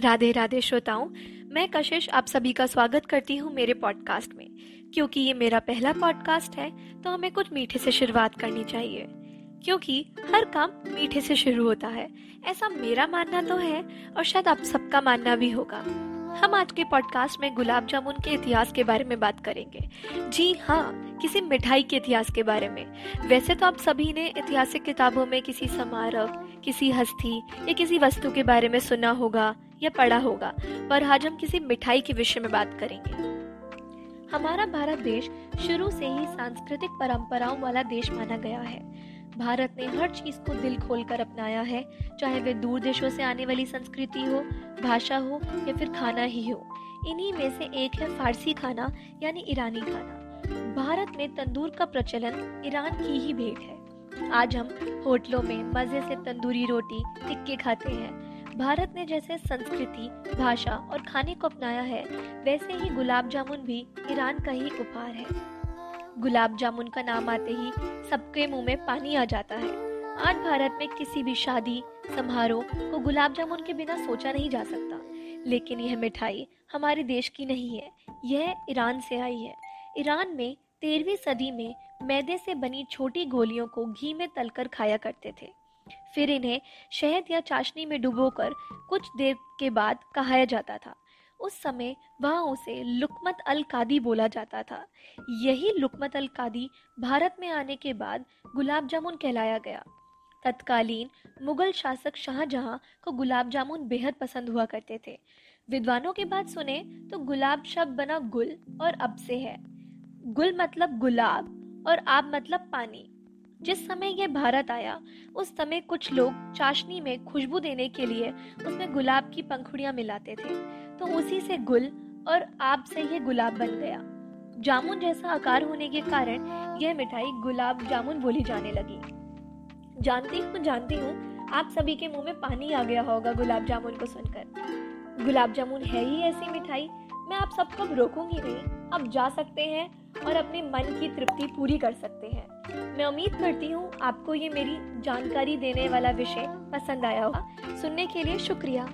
राधे राधे श्रोताओं, मैं कशिश आप सभी का स्वागत करती हूँ मेरे पॉडकास्ट में। क्योंकि ये मेरा पहला पॉडकास्ट है तो हमें कुछ मीठे से शुरुआत करनी चाहिए। क्योंकि हर काम मीठे से शुरू होता है, ऐसा मेरा मानना तो है, और शायद आप सबका मानना भी होगा। हम आज के पॉडकास्ट में गुलाब जामुन के इतिहास के बारे में बात करेंगे। जी हाँ किसी मिठाई के इतिहास के बारे में। वैसे तो आप सभी ने ऐतिहासिक किताबों में किसी समारोह, किसी हस्ती या किसी वस्तु के बारे में सुना होगा या पढ़ा होगा, पर आज हम किसी मिठाई के विषय में बात करेंगे। हमारा भारत देश शुरू से ही सांस्कृतिक परंपराओं वाला देश माना गया है। भारत ने हर चीज़ को दिल खोलकर अपनाया है, चाहे वे दूर देशों से आने वाली संस्कृति हो, भाषा हो, या फिर खाना ही हो। इन्हीं में से एक है फारसी खाना, यानी ईरानी खाना। भारत में तंदूर का प्रचलन ईरान की ही भेंट है। आज हम होटलों में मज़े से तंदूरी रोटी, टिक्के खाते हैं। भारत ने जैसे संस्कृति, भाषा और खाने को अपनाया है, वैसे ही गुलाब जामुन भी ईरान का ही उपहार है। गुलाब जामुन का नाम आते ही सबके मुँह में पानी आ जाता है। आज भारत में किसी भी शादी, समारोह को गुलाब जामुन के बिना सोचा नहीं जा सकता। लेकिन यह मिठाई हमारे देश की नहीं है, यह ईरान से आई है। ईरान में तेरहवीं सदी में मैदे से बनी छोटी गोलियों को घी में तलकर खाया करते थे। फिर इन्हें शहद या चाशनी में डुबोकर कुछ देर के बाद कहाया जाता था। उस समय वहाँ उसे लुकमत अल कादी बोला जाता था। यही लुकमत अल कादी भारत में आने के बाद गुलाब जामुन कहलाया गया। तत्कालीन मुगल शासक शाहजहां को गुलाब जामुन बेहद पसंद हुआ करते थे। विद्वानों की बात सुने तो गुलाब शब्द बना गुल और अब से है। गुल मतलब गुलाब और आब मतलब पानी। जिस समय यह भारत आया, उस समय कुछ लोग चाशनी में खुशबू देने के लिए उसमें गुलाब की पंखुड़ियाँ मिलाते थे। तो उसी से गुल और आप से यह गुलाब बन गया। जामुन जैसा आकार होने के कारण यह मिठाई गुलाब जामुन बोली जाने लगी। जानती हूँ जानती हूँ, आप सभी के मुँह में पानी आ गया होगा गुलाब जामुन को सुनकर। गुलाब जामुन है ही ऐसी मिठाई, मैं आप सबको रोकूँगी नहीं। अब जा सकते हैं और अपने मन की तृप्ति पूरी कर सकते हैं। मैं उम्मीद करती हूँ, आपको ये मेरी जानकारी देने वाला विषय पसंद आया होगा। सुनने के लिए शुक्रिया।